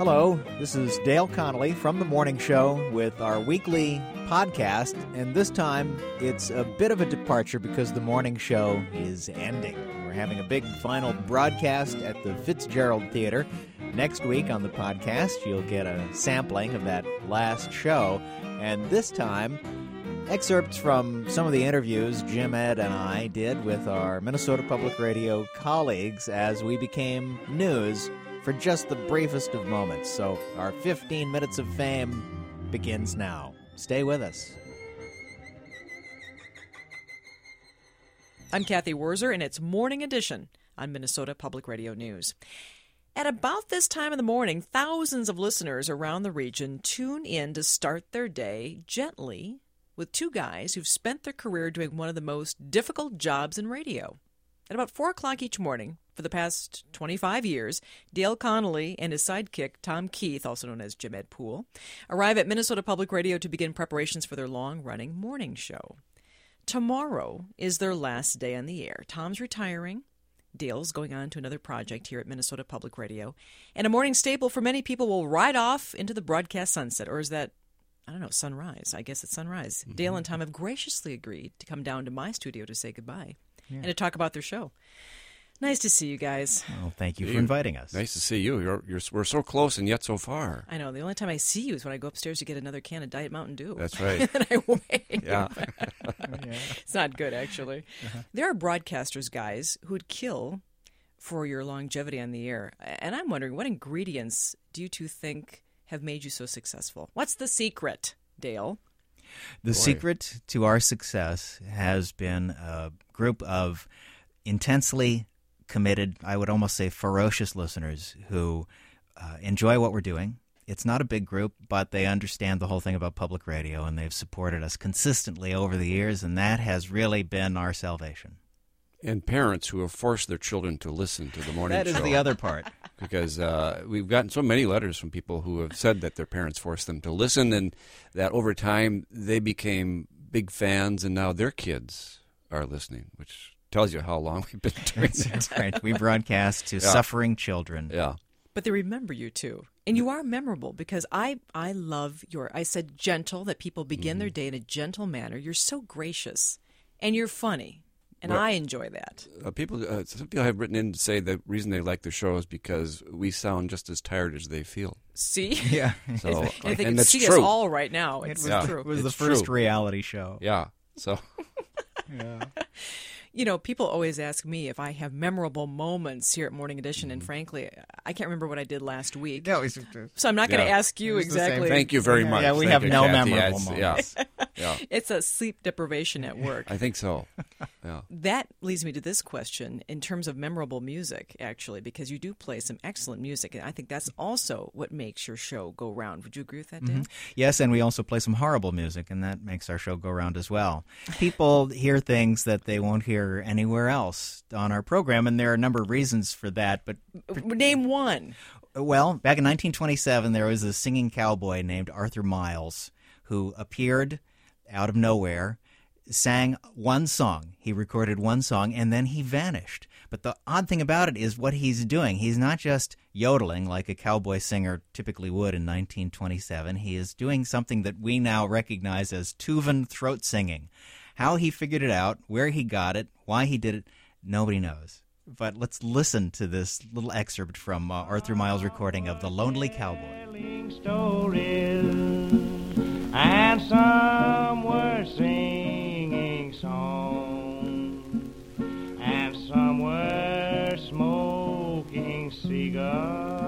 Hello, this is Dale Connolly from The Morning Show with our weekly podcast, and this time it's a bit of a departure because The Morning Show is ending. We're having a big final broadcast at the Fitzgerald Theater. Next week on the podcast, you'll get a sampling of that last show, and this time, excerpts from some of the interviews Jim Ed and I did with our Minnesota Public Radio colleagues as we became news for just the briefest of moments. So, our 15 minutes of fame begins now. Stay with us. I'm Cathy Wurzer, and it's Morning Edition on Minnesota Public Radio News. At about this time in the morning, thousands of listeners around the region tune in to start their day gently with two guys who've spent their career doing one of the most difficult jobs in radio. At about 4 o'clock each morning, for the past 25 years, Dale Connolly and his sidekick, Tom Keith, also known as Jim Ed Poole, arrive at Minnesota Public Radio to begin preparations for their long running morning show. Tomorrow is their last day on the air. Tom's retiring. Dale's going on to another project here at Minnesota Public Radio. And a morning staple for many people will ride off into the broadcast sunset. Or is that, I don't know, sunrise? I guess it's sunrise. Mm-hmm. Dale and Tom have graciously agreed to come down to my studio to say goodbye yeah. and to talk about their show. Nice to see you guys. Well, thank you for inviting us. Nice to see you. You're, you're, we're so close and yet so far. I know. The only time I see you is when I go upstairs to get another can of Diet Mountain Dew. That's right. and I wait. Yeah. It's not good, actually. Uh-huh. There are broadcasters, guys, who'd kill for your longevity on the air. And I'm wondering, what ingredients do you two think have made you so successful? What's the secret, Dale? The Boy. secret to our success has been a group of intensely committed, I would almost say ferocious listeners who uh, enjoy what we're doing. It's not a big group, but they understand the whole thing about public radio and they've supported us consistently over the years, and that has really been our salvation. And parents who have forced their children to listen to the morning that show. That is the other part. because uh, we've gotten so many letters from people who have said that their parents forced them to listen, and that over time they became big fans, and now their kids are listening, which tells you how long we've been doing it. right. We broadcast to yeah. suffering children. Yeah. But they remember you too. And you are memorable because I I love your I said gentle that people begin mm-hmm. their day in a gentle manner. You're so gracious and you're funny. And well, I enjoy that. Uh, people, uh, some people have written in to say the reason they like the show is because we sound just as tired as they feel. See, yeah, so and they can see true. us all right now. It's it was, true. It was it's the first true. reality show. Yeah, so yeah you know, people always ask me if I have memorable moments here at Morning Edition, and mm-hmm. frankly, I can't remember what I did last week. No, so I'm not going to ask you exactly. Thank you very much. Yeah, we Thank have you, no Cathy. memorable moments. Yeah. yeah. It's a sleep deprivation at work. I think so. Yeah. That leads me to this question in terms of memorable music, actually, because you do play some excellent music, and I think that's also what makes your show go round. Would you agree with that, Dan? Mm-hmm. Yes, and we also play some horrible music, and that makes our show go round as well. People hear things that they won't hear anywhere else else on our program, and there are a number of reasons for that. But name one. Well, back in 1927, there was a singing cowboy named Arthur Miles who appeared out of nowhere, sang one song. He recorded one song, and then he vanished. But the odd thing about it is what he's doing. He's not just yodeling like a cowboy singer typically would in 1927. He is doing something that we now recognize as Tuvan throat singing. How he figured it out, where he got it, why he did it, nobody knows. But let's listen to this little excerpt from uh, Arthur Miles' recording of The Lonely Cowboy. And some were singing songs, and some were smoking cigarettes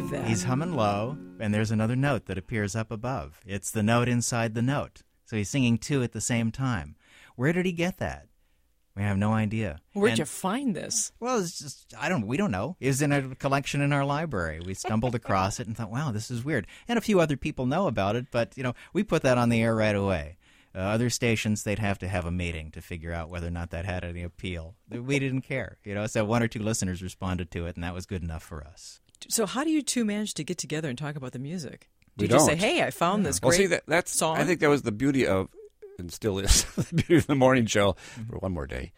believe that. He's humming low, and there's another note that appears up above. It's the note inside the note. So he's singing two at the same time. Where did he get that? We have no idea. Where'd and, you find this? Well, it's just I don't. We don't know. It was in a collection in our library. We stumbled across it and thought, "Wow, this is weird." And a few other people know about it, but you know, we put that on the air right away Uh, other stations, they'd have to have a meeting to figure out whether or not that had any appeal. We didn't care, you know. So one or two listeners responded to it, and that was good enough for us. So how do you two manage to get together and talk about the music? We Did you say, don't. "Hey, I found this Well, great see, that, that's song"? I think that was the beauty of, and still is the beauty of the morning show Mm-hmm. for one more day,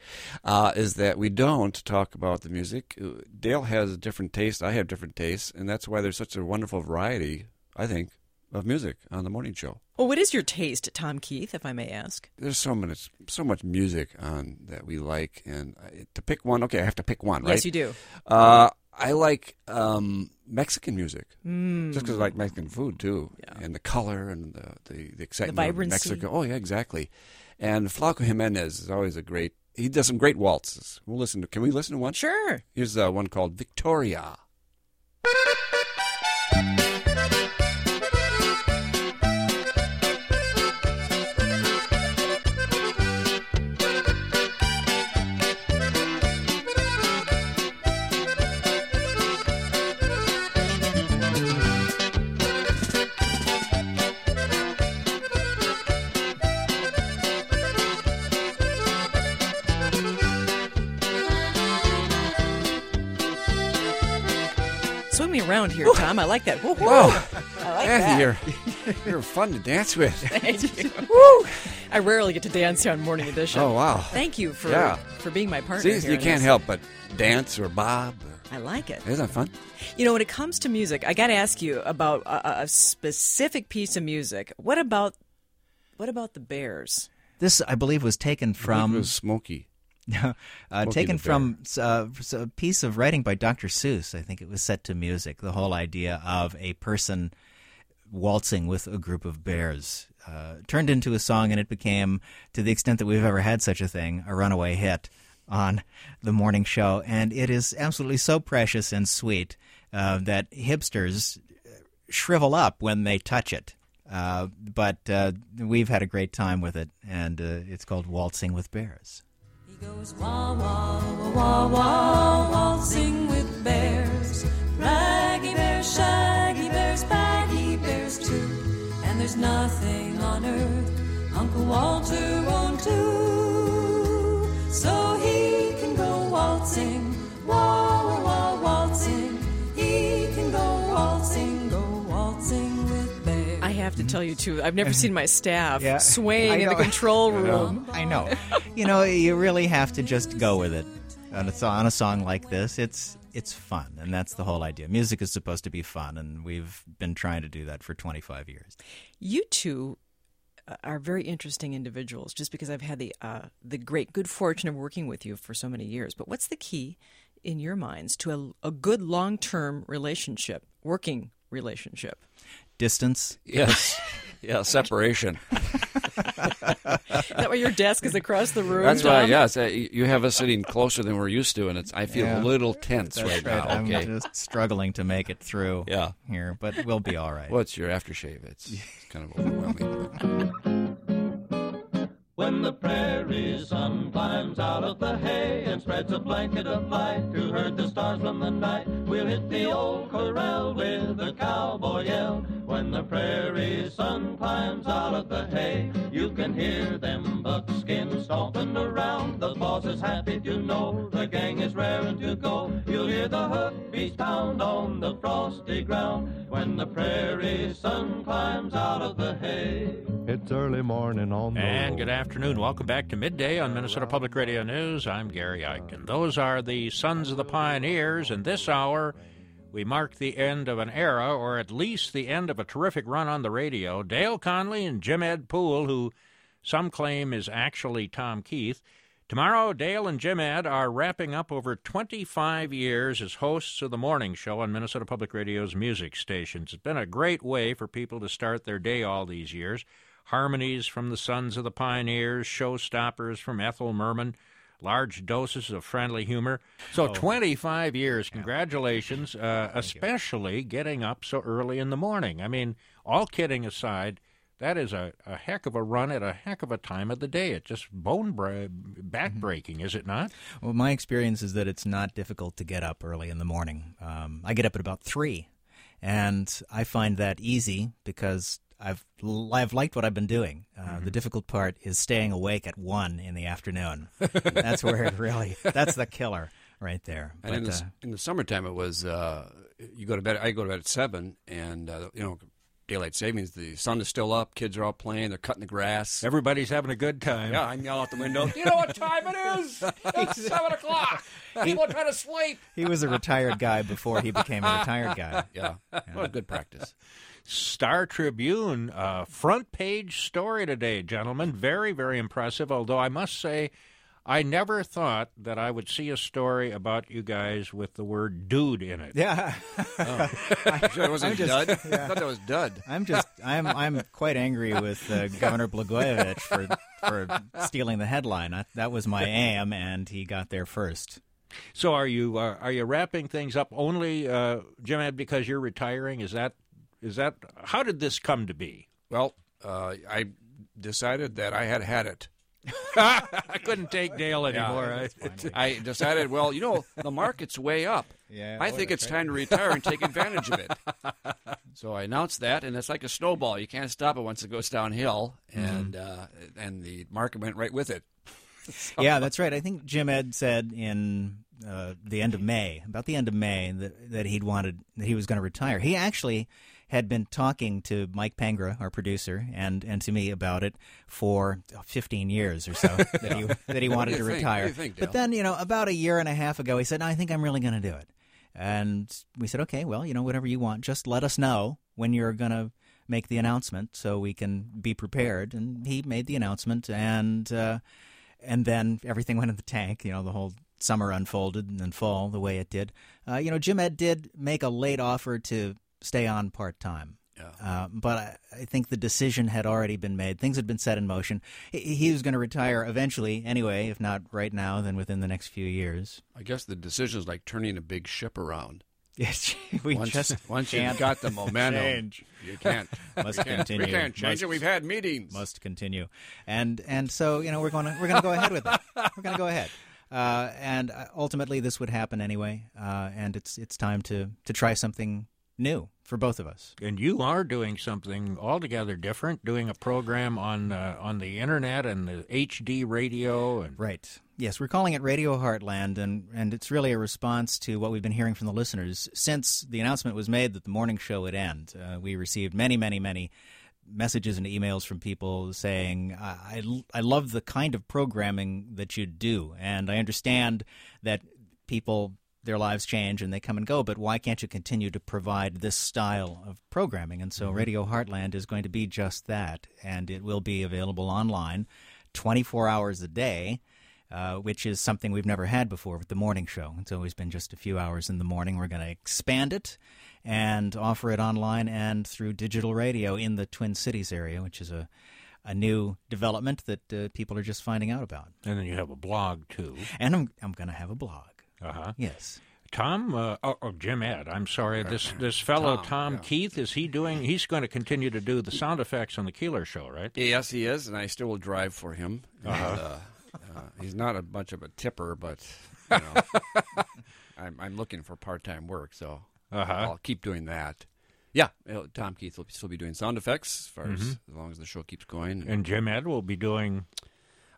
uh, is that we don't talk about the music. Uh, Dale has a different taste. I have different tastes, and that's why there's such a wonderful variety. I think of music on the morning show. Well, what is your taste, Tom Keith, if I may ask? There's so much, so much music on that we like, and I, to pick one, okay, I have to pick one, right? Yes, you do. Uh, I like um, Mexican music, just because I like Mexican food too, Yeah. and the color and the the, the excitement of vibrancy. Mexico. Oh yeah, exactly. And Flaco Jimenez is always a great. He does some great waltzes. We'll listen to. Can we listen to one? Sure. Here's uh, one called Victoria. Around here, Tom. I like that. Woo, woo. Whoa, I like Cathy, that. you're you're fun to dance with. Thank you. Woo. I rarely get to dance here on Morning Edition. Oh wow. Thank you for Yeah. for being my partner. See, here you can't this. help but dance or bob. I like it. Isn't that fun? You know, when it comes to music, I got to ask you about a, a specific piece of music. What about what about the Bears? This, I believe, was taken it from was Smoky. uh, Smokey taken from uh, a piece of writing by Dr. Seuss. I think it was set to music. The whole idea of a person waltzing with a group of bears uh, turned into a song, and it became, to the extent that we've ever had such a thing, a runaway hit on the morning show. And it is absolutely so precious and sweet uh, that hipsters shrivel up when they touch it. Uh, but uh, we've had a great time with it, and uh, it's called Waltzing with Bears. Goes wah wah wah wah wah waltzing with bears, raggy bears, shaggy bears, baggy bears too. And there's nothing on earth Uncle Walter won't do, so he can go waltzing, wah have to tell you too. I've never seen my staff Yeah, swaying in the control room. I know. you know, you really have to just go with it on a, on a song like this. It's it's fun, and that's the whole idea. Music is supposed to be fun, and we've been trying to do that for 25 years. You two uh, are very interesting individuals. Just because I've had the uh, the great good fortune of working with you for so many years. But what's the key in your minds to a, a good long term relationship, working relationship? Distance. Yes. yeah, separation. Is that why your desk is across the room? That's why, Tom? yes. uh, you you have us sitting closer than we're used to, and it's. I feel Yeah. a little tense That's right, right. now. I'm Okay. just struggling to make it through Yeah. here, but we'll be all right. What's your aftershave? It's, it's kind of overwhelming. The prairie sun climbs out of the hay and spreads a blanket of light to herd the stars from the night, we'll hit the old corral with a cowboy yell. When the prairie sun climbs out of the hay, you can hear them buckskins stomping around. The boss is happy to know the gang is raring to go. You'll hear the hoofbeats pound on the frosty ground when the prairie sun climbs out of the hay. It's early morning on the And road. good afternoon. Welcome back to Midday on Minnesota Public Radio News. I'm Gary Eichten. Those are the Sons of the Pioneers, and this hour we mark the end of an era, or at least the end of a terrific run on the radio. Dale Connolly and Jim Ed Poole, who some claim is actually Tom Keith. Tomorrow, Dale and Jim Ed are wrapping up over 25 years as hosts of the morning show on Minnesota Public Radio's music stations. It's been a great way for people to start their day all these years. Harmonies from the Sons of the Pioneers, showstoppers from Ethel Merman, large doses of friendly humor. So, 25 years. Congratulations, uh, especially getting up so early in the morning. I mean, all kidding aside, that is a, a heck of a run at a heck of a time of the day. It's just bone bra- back breaking, is it not? Well, my experience is that it's not difficult to get up early in the morning. Um, I get up at about three, and I find that easy because I've I've liked what I've been doing. Uh, Mm-hmm. The difficult part is staying awake at one in the afternoon. that's where it really that's the killer right there. And in, But, the, uh, in the summertime, it was uh, you go to bed. I go to bed at seven, and uh, you know, daylight savings. The sun is still up. Kids are out playing. They're cutting the grass. Everybody's having a good time. Yeah, I'm yelling out the window. Do you know what time it is? It's seven o'clock. People are trying to sleep. he was a retired guy before he became a retired guy. Yeah, what a good practice. Star Tribune uh, front page story today, gentlemen. Very, very impressive. Although I must say, I never thought that I would see a story about you guys with the word "dude" in it. Yeah, Sure, it wasn't just- dud. I thought that was dud. I'm just I'm I'm quite angry with uh, Governor Blagojevich for for stealing the headline. I, that was my aim, and he got there first. So, are you uh, are you wrapping things up only, uh, Jim Ed, because you're retiring? Is that is that how did this come to be? Well, uh, I decided that I had had it. I couldn't take Dale anymore. I- I decided, well, you know, the market's way up. Yeah, I boy, think that's it's time to retire and take advantage of it. So I announced that, and it's like a snowball. You can't stop it once it goes downhill, and uh, and the market went right with it. yeah, that's right. I think Jim Ed said in uh, the end of May, about the end of May, that, that he'd wanted that he was going to retire. He actually had been talking to Mike Pengra, our producer, and, and to me about it for 15 years or so that he that he wanted to think? retire. What do you think, but then, you know, about a year and a half ago, he said, no, "I think I'm really going to do it." And we said, "Okay, well, you know, whatever you want, just let us know when you're going to." Make the announcement so we can be prepared, and he made the announcement, and uh, and then everything went in the tank. You know, the whole summer unfolded and then fall the way it did. Uh, you know, Jim Ed did make a late offer to stay on part time. Uh, but I, I think the decision had already been made. Things had been set in motion. He, he was going to retire eventually, anyway, if not right now, then within the next few years. I guess the decision is like turning a big ship around. Yes, we Once, just once you've got the momentum, change. you can't. Must we can't, continue. We can't change Must- it. We've had meetings. must continue, and and so you know we're going to we're going to go ahead with it. We're going to go ahead, uh, and uh, ultimately this would happen anyway, uh, and it's it's time to to try something new for both of us. And you are doing something altogether different, doing a program on uh, on the internet and the HD radio and Right. Yes, we're calling it Radio Heartland, and, and it's really a response to what we've been hearing from the listeners. Since the announcement was made that the morning show would end, uh, we received many, many, many messages and emails from people saying, I, I, I love the kind of programming that you do, and I understand that people. Their lives change and they come and go, but why can't you continue to provide this style of programming? And so, Radio Heartland is going to be just that, and it will be available online 24 hours a day uh, which is something we've never had before with the morning show. It's always been just a few hours in the morning. We're going to expand it and offer it online and through digital radio in the Twin Cities area, which is a a new development that uh, people are just finding out about. and then you have a blog too. And I'm I'm going to have a blog. Uh huh. Yes. Tom, uh, oh, oh, Jim Ed, I'm sorry. This this fellow Tom, Tom, yeah. Keith is he doing? He's going to continue to do the sound effects on the Keillor show, right? Yes, he is, and I still will drive for him. And, uh, uh, he's not a much of a tipper, but you know, I'm, I'm looking for part-time work, so Uh-huh. I'll keep doing that. Yeah, Tom Keith will still be doing sound effects as far as as long as the show keeps going. And Jim Ed will be doing.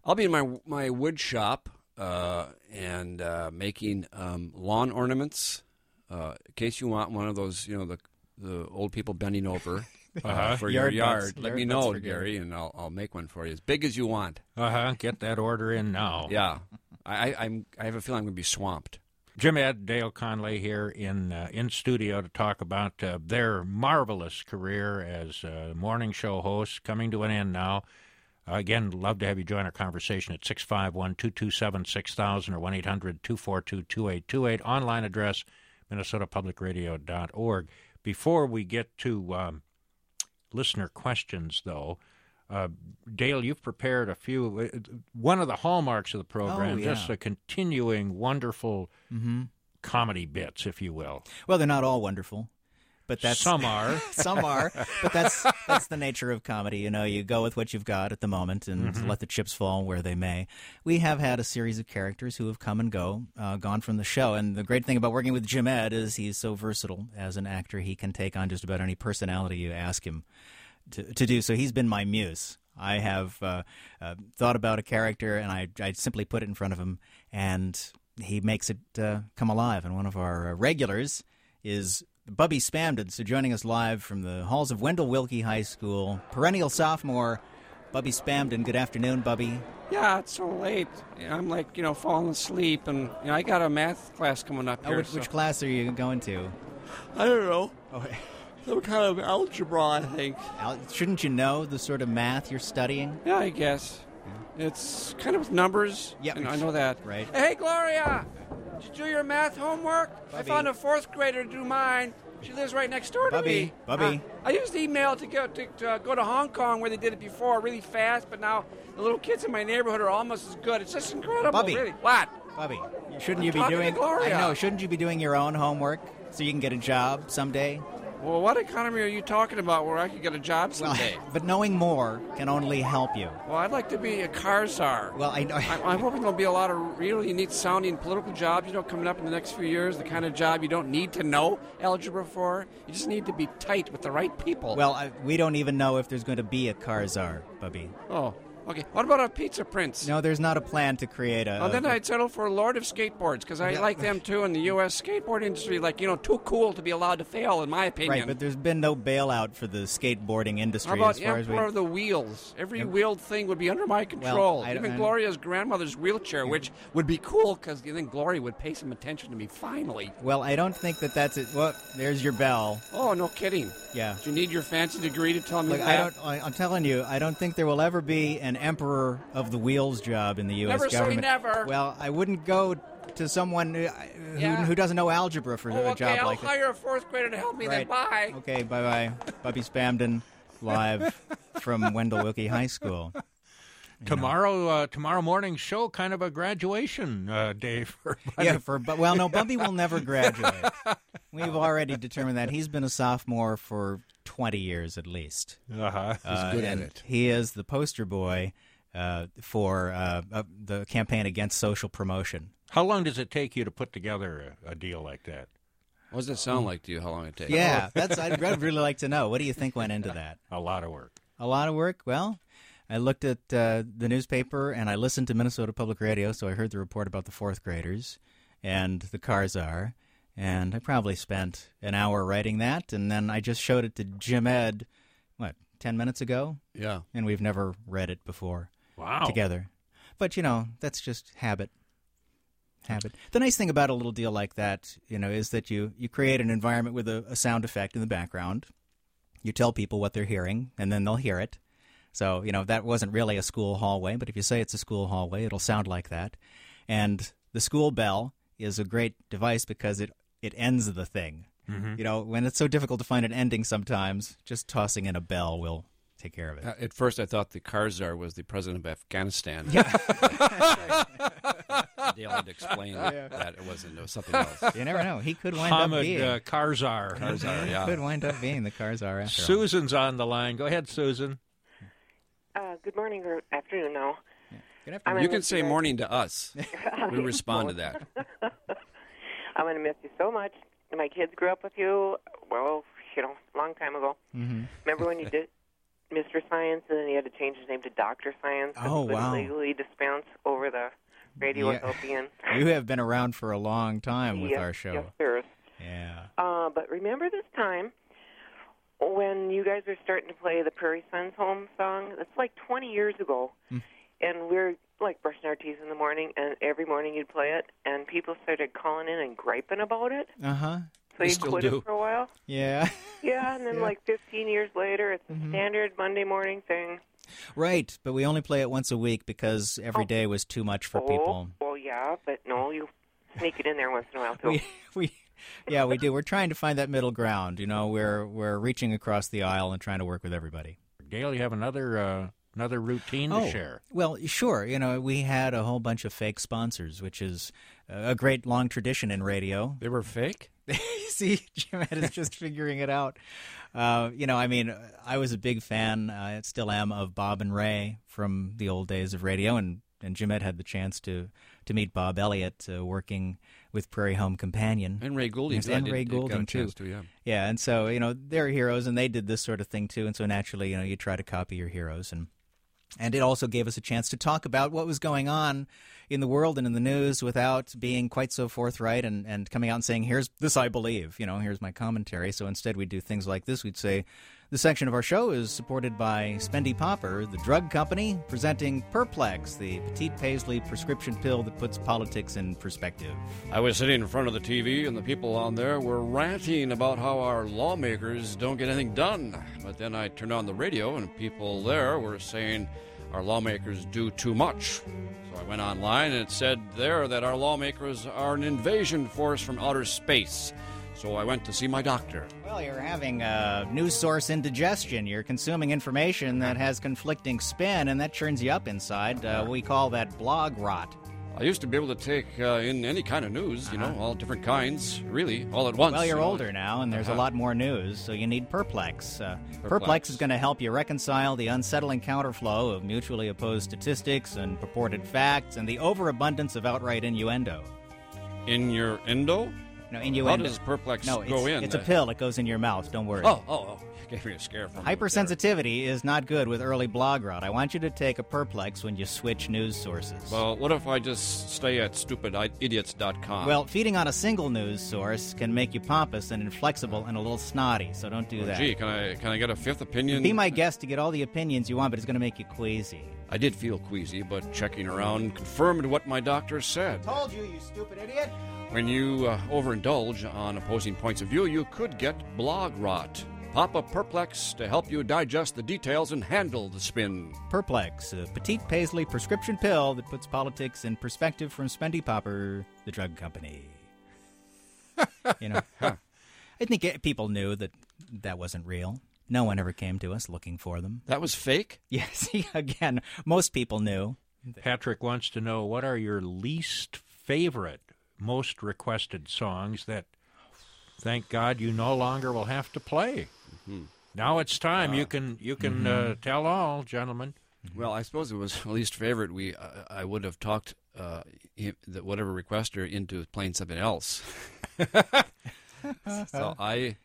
I'll be in my my wood shop uh, and uh, making um, lawn ornaments. Uh, in case you want one of those, you know, the the old people bending over uh, for your Yard yard, butts. let Yard me know. Gary, and I'll I'll make one for you as big as you want. Uh huh. Get that order in now. Yeah, I, I I'm I have a feeling I'm going to be swamped. Jim Ed, Dale Connolly here in uh, in studio to talk about uh, their marvelous career as uh, morning show hosts, coming to an end now. Uh, again, love to have you join our conversation at 651 227 6000 or 1 800 242 2828. Online address minnesotapublicradio.org. Before we get to um, listener questions, though, uh, Dale, you've prepared a few. uh, One of the hallmarks of the program, Oh, yeah. just a continuing wonderful Mm-hmm. comedy bits, if you will. Well, they're not all wonderful, but that's Some are. some are, but that's that's the nature of comedy. You know, you go with what you've got at the moment and let the chips fall where they may. We have had a series of characters who have come and go, uh, gone from the show, and the great thing about working with Jim Ed is he's so versatile as an actor. He can take on just about any personality you ask him to, to do. So he's been my muse. I have uh, uh, thought about a character, and I, I simply put it in front of him, and he makes it uh, come alive. And one of our uh, regulars is Bubby Spamden. So joining us live from the halls of Wendell Willkie High School, perennial sophomore, Bubby Spamden. Good afternoon, Bubby. Yeah, it's so late. I'm like, you know, falling asleep, and you know, I got a math class coming up Oh, here. which, so- which class are you going to? I don't know. Oh, Some kind of algebra, I think. Al- shouldn't you know the sort of math you're studying? Yeah, I guess. It's kind of with numbers. Yeah. and I know that. Right. Hey, Gloria, did you do your math homework? I found a fourth grader to do mine. She lives right next door to Bubby, me. Bubby. Uh, I used email to go to, to uh, go to Hong Kong where they did it before, really fast. But now the little kids in my neighborhood are almost as good. It's just incredible, Bubby. really. What? Bubby, shouldn't you be doing? Gloria. I know. Shouldn't you be doing your own homework so you can get a job someday? Well, what economy are you talking about where I could get a job Well, someday? but knowing more can only help you. Well, I'd like to be a car czar. Well, I know. I'm, I'm hoping there'll be a lot of really neat sounding political jobs, you know, coming up in the next few years. The kind of job you don't need to know algebra for. You just need to be tight with the right people. Well, I, we don't even know if there's going to be a car czar, Bubby. oh, okay. What about a pizza prince? No, there's not a plan to create a. Well, then I'd settle for Lord of Skateboards because I Yeah. like them too. In the U.S. skateboard industry, like you know, too cool to be allowed to fail, in my opinion. right, but there's been no bailout for the skateboarding How industry about as far as we. Emperor of the Wheels? Every wheeled thing would be under my control. I don't- Even I- Gloria's grandmother's wheelchair, which would be cool because you think Gloria would pay some attention to me finally. Well, I don't think that that's it. Well, there's your bell. Oh, no kidding. Yeah. Do you need your fancy degree to tell me Look, that? I don't. I, I'm telling you, I don't think there will ever be an emperor of the wheels job in the U.S. Never say government. never. Well, I wouldn't go to someone who, who, Yeah. who doesn't know algebra for Oh, a okay, job I'll like that. hire a fourth grader to help me then. Bye. Okay, bye bye. Bubby Spamden, live from Wendell Willkie High School. Tomorrow, uh, tomorrow morning's show, kind of a graduation uh, day for. Yeah, for but well, no, Bubby will never graduate. We've already determined that he's been a sophomore for 20 years at least. Uh-huh. Uh, good at it. He is the poster boy uh, for uh, uh, the campaign against social promotion. How long does it take you to put together a, a deal like that? What does it sound like to you? How long it takes? Yeah, that's I'd I'd really like to know. What do you think went into that? A lot of work. A lot of work. Well, I looked at uh, the newspaper and I listened to Minnesota Public Radio, so I heard the report about the fourth graders and the car czar, and I probably spent an hour writing that, and then I just showed it to Jim Ed, what, ten minutes ago, Yeah. and we've never read it before Wow. together. But you know, that's just habit. Habit. The nice thing about a little deal like that, you know, is that you you create an environment with a, a sound effect in the background. You tell people what they're hearing, and then they'll hear it. So you know that wasn't really a school hallway, but if you say it's a school hallway, it'll sound like that. And the school bell is a great device because it it ends the thing. You know, when it's so difficult to find an ending, sometimes just tossing in a bell will take care of it. Uh, At first, I thought the Karzar was the president of Afghanistan. Yeah. They had to explain that it wasn't. It was something else. You never know. He could wind up Hamid being. uh, Karzai. Karzai, He could wind up being the cars are after all. Susan's on the line. Go ahead, Susan. Uh, good morning or afternoon now. Good I'm You can say guys. morning to us. We respond to that. I'm going to miss you so much. My kids grew up with you, well, you know, a long time ago. Mhm. Remember when you did Mr. Science and then you had to change his name to Dr. Science? Oh, he couldn't wow. legally dispense over the radio Yeah. without. You have been around for a long time with yes, our show. Yes, sir. Yeah. Uh, but remember this time when you guys were starting to play the Prairie Sons Home song? It's like 20 years ago. Hmm. And we're like brushing our teeth in the morning, and every morning you'd play it, and people started calling in and griping about it. Uh huh. So you quit do. it for a while. Yeah. Yeah, and then Yeah. Mm-hmm. like 15 years later, it's a standard Monday morning thing. right, but we only play it once a week because every Oh. day was too much for oh, people. well, yeah, but no, you sneak it in there once in a while too. We we yeah we do. We're trying to find that middle ground. You know, we're we're reaching across the aisle and trying to work with everybody. Gail, you have another uh, another routine to share. Well, sure. You know, we had a whole bunch of fake sponsors, which is a great long tradition in radio. They were fake? See, Jim Ed is just figuring it out. Uh, you know, I mean, I was a big fan, I still am, of Bob and Ray from the old days of radio, and and Jim Ed had the chance to to meet Bob Elliott uh, working with Prairie Home Companion And Ray Goulding. Yes, and Ray did- got a Goulding too. to, yeah. Yeah, and so you know they're heroes, and they did this sort of thing too, and so naturally, you know, you try to copy your heroes, and and it also gave us a chance to talk about what was going on in the world and in the news without being quite so forthright and, and coming out and saying, here's this I believe, you know, here's my commentary. So instead we'd do things like this. We'd say, this section of our show is supported by Spendy Popper, the drug company, presenting Perplex, the petite paisley prescription pill that puts politics in perspective. I was sitting in front of the TV, and the people on there were ranting about how our lawmakers don't get anything done. But then I turned on the radio, and people there were saying our lawmakers do too much. So I went online, and it said there that our lawmakers are an invasion force from outer space. So I went to see my doctor. Well, you're having a news source indigestion. You're consuming information that has conflicting spin, and that churns you up inside. Uh, we call that blog rot. I used to be able to take uh, in any kind of news, you know, all different kinds, really, all at once. Well, you're you know. older now, and there's a Uh-huh. lot more news, so you need Perplex. Uh, Perplex. Perplex is going to help you reconcile the unsettling counterflow of mutually opposed statistics and purported facts and the overabundance of outright innuendo. In your endo? No, innuendo. How does Perplex no, go it's, in? It's a pill. It goes in your mouth. Don't worry. Oh, oh, oh. You gave me a scare from Hypersensitivity is not good with early blog rot. I want you to take a Perplex when you switch news sources. Well, what if I just stay at stupididiots.com? Well, feeding on a single news source can make you pompous and inflexible and a little snotty, so don't do that. gee, can I can I get a fifth opinion? Be my guest to get all the opinions you want, but it's going to make you queasy. I did feel queasy, but checking around confirmed what my doctor said. Told you, you stupid idiot. When you uh, overindulge on opposing points of view, you could get blog rot. Pop a Perplex to help you digest the details and handle the spin. Perplex, a petite paisley prescription pill that puts politics in perspective from Spendy Popper, the drug company. you know, I think people knew that that wasn't real. No one ever came to us looking for them. That was fake? Yes, again, most people knew. Patrick wants to know what are your least favorite, most requested songs that, thank God, you no longer will have to play. Now it's time. you can you can uh, tell all, gentlemen. Well, I suppose it was least favorite. We uh, I would have talked uh, i- the whatever requester into playing something else. so I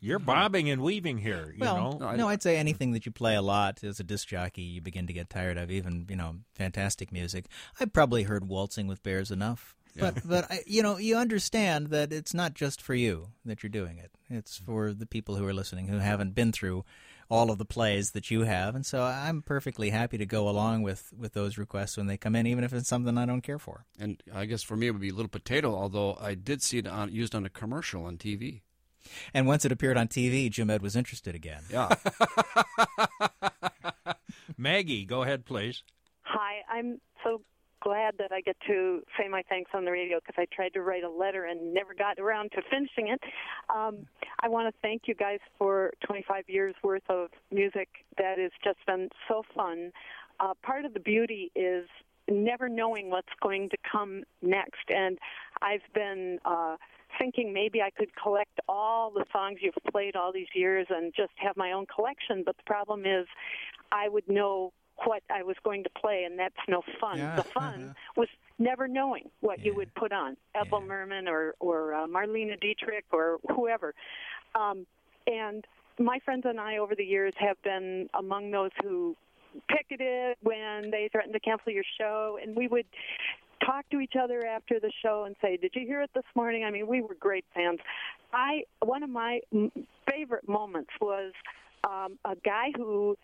You're bobbing and weaving here. You well, know, no, I'd say anything that you play a lot as a disc jockey, you begin to get tired of. Even you know, fantastic music. I've probably heard "Waltzing with Bears" enough, but but I, you know, you understand that it's not just for you that you're doing it. It's mm. for the people who are listening who haven't been through all of the plays that you have, and so I'm perfectly happy to go along with with those requests when they come in, even if it's something I don't care for. and I guess for me it would be a Little Potato. Although I did see it on, used on a commercial on TV. And once it appeared on TV, Jim Ed was interested again. Yeah. Maggie, go ahead, please. Hi, I'm so glad I get to say my thanks on the radio because I tried to write a letter and never got around to finishing it. Um, I want to thank you guys for 25 years worth of music that has just been so fun. Uh, part of the beauty is never knowing what's going to come next, and I've been. Uh, thinking maybe I could collect all the songs you've played all these years and just have my own collection. But the problem is, I would know what I was going to play, and that's no fun. Yeah. The fun was never knowing what you would put on Ethel Yeah. Merman or or uh, Marlene Dietrich or whoever. Um, and my friends and I, over the years, have been among those who picketed when they threatened to cancel your show, and we would talk to each other after the show and say, "Did you hear it this morning?" I mean, we were great fans. I one of my favorite moments was um, a guy who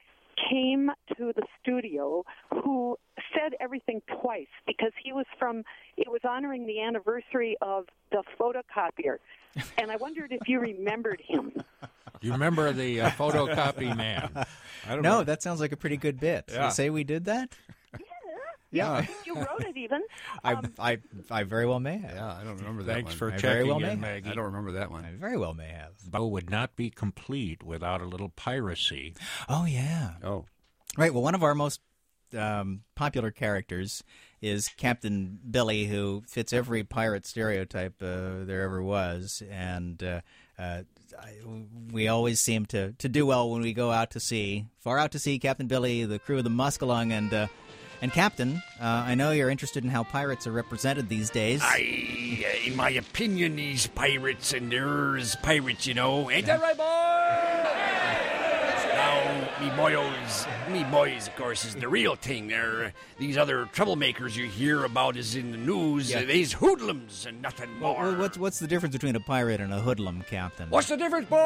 came to the studio who said everything twice because he was from it was honoring the anniversary of the photocopier and i wondered if you remembered him You remember the uh, photocopy man? I don't No, know. that sounds like a pretty good bit. Yeah. You say we did that? Yeah you wrote it even I, Um, I, I very well may have. Yeah, I don't remember that Thanks one. for I very checking well in, may. Maggie. I don't remember that one. I very well may have. Bo would not be complete without a little piracy. Oh yeah. Oh. Right. Well, one of our most um, popular characters is Captain Billy, who fits every pirate stereotype uh, there ever was, and uh, uh, I, we always seem to, to do well when we go out to sea. Far out to sea, Captain Billy, the crew of the Muskelung, and uh, And Captain, uh, I know you're interested in how pirates are represented these days. I, uh, in my opinion, these pirates and there's pirates, you know. Ain't that right, boys? Now, me boys, me boys, of course, is the real thing. They're these other troublemakers you hear about is in the news. Yeah. Uh, these hoodlums and nothing more. well, what's what's the difference between a pirate and a hoodlum, Captain? What's the difference, boys?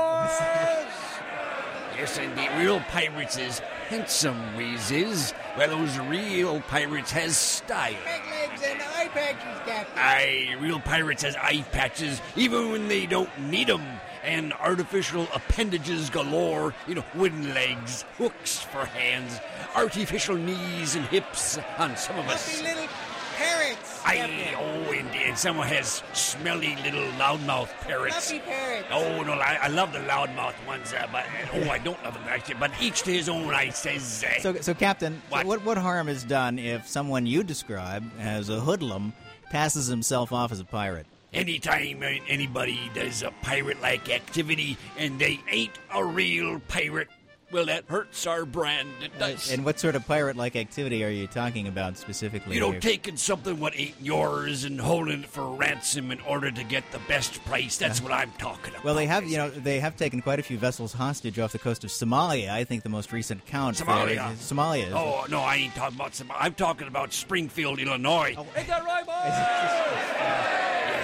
yes, and the real pirates is handsome wheezes, while those real pirates has style. legs and eye patches, Captain. Aye, real pirates has eye patches even when they don't need 'em, and artificial appendages galore. You know, wooden legs, hooks for hands, artificial knees and hips on some of us. Fluffy little parrots, Aye, Captain. oh, indeed. Someone has smelly little loudmouth parrots. Fluffy parrots. Oh no, I, I love the loudmouth ones, uh, but oh, I don't love them actually. But each to his own, I says. Uh, So, so Captain, so What? what what harm is done if someone you describe as a hoodlum passes himself off as a pirate? anytime uh, anybody does a pirate-like activity and they ain't a real pirate, well, that hurts our brand. It does. And what sort of pirate-like activity are you talking about specifically? you know, here? taking something what ain't yours and holding it for ransom in order to get the best price. That's what I'm talking about. Well, they have, you know, they have taken quite a few vessels hostage off the coast of Somalia. I think the most recent count. Somalia. is- Somalia. is- Oh no, I ain't talking about Somalia. I'm talking about Springfield, Illinois. Oh.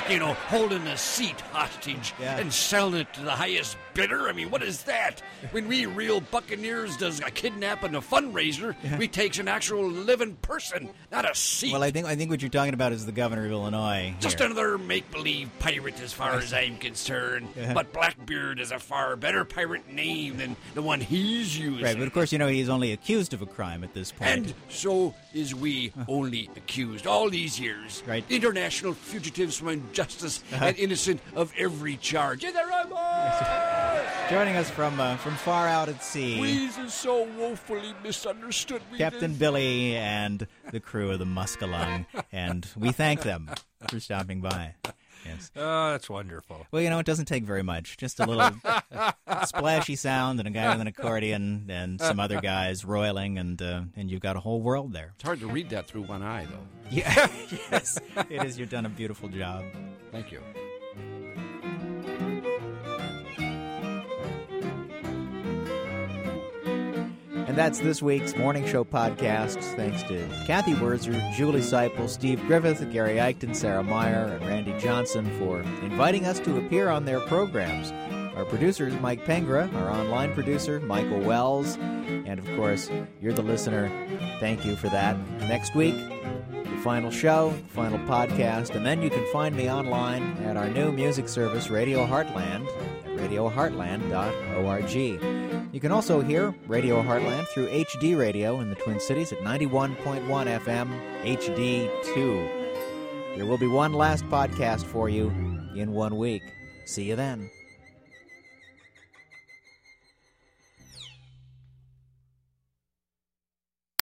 You know, holding a seat hostage Yeah. and selling it to the highest bidder. I mean, what is that? When we real buccaneers does a kidnap and a fundraiser, we takes an actual living person, not a seat. Well, I think I think what you're talking about is the governor of Illinois. Just another make-believe pirate, as far as I'm concerned. Yeah. But Blackbeard is a far better pirate name than the one he's using. Right, but of course, you know he's only accused of a crime at this point. And so is we only accused all these years. Right. International fugitives from injustice Uh-huh. and innocent of every charge. That right. Joining us from uh, from far out at sea, is so woefully misunderstood. Captain. Billy and the crew of the Muscalung, and we thank them for stopping by. Yes. Oh, that's wonderful. Well, you know, it doesn't take very much. Just a little splashy sound and a guy with an accordion and some other guys roiling, and uh, and you've got a whole world there. It's hard to read that through one eye, though. Yeah, yes, it is. You've done a beautiful job. Thank you. That's this week's Morning Show podcast. Thanks to Cathy Wurzer, Julie Seipel, Steve Griffith, Gary Eichten, Sarah Meyer, and Randy Johnson for inviting us to appear on their programs. Our producer is Mike Pengra, our online producer, Michael Wells, and of course, you're the listener. Thank you for that. Next week, the final show, the final podcast, and then you can find me online at our new music service, Radio Heartland, at radioheartland.org. You can also hear Radio Heartland through HD Radio in the Twin Cities at 91.1 FM HD2. There will be one last podcast for you in one week. See you then.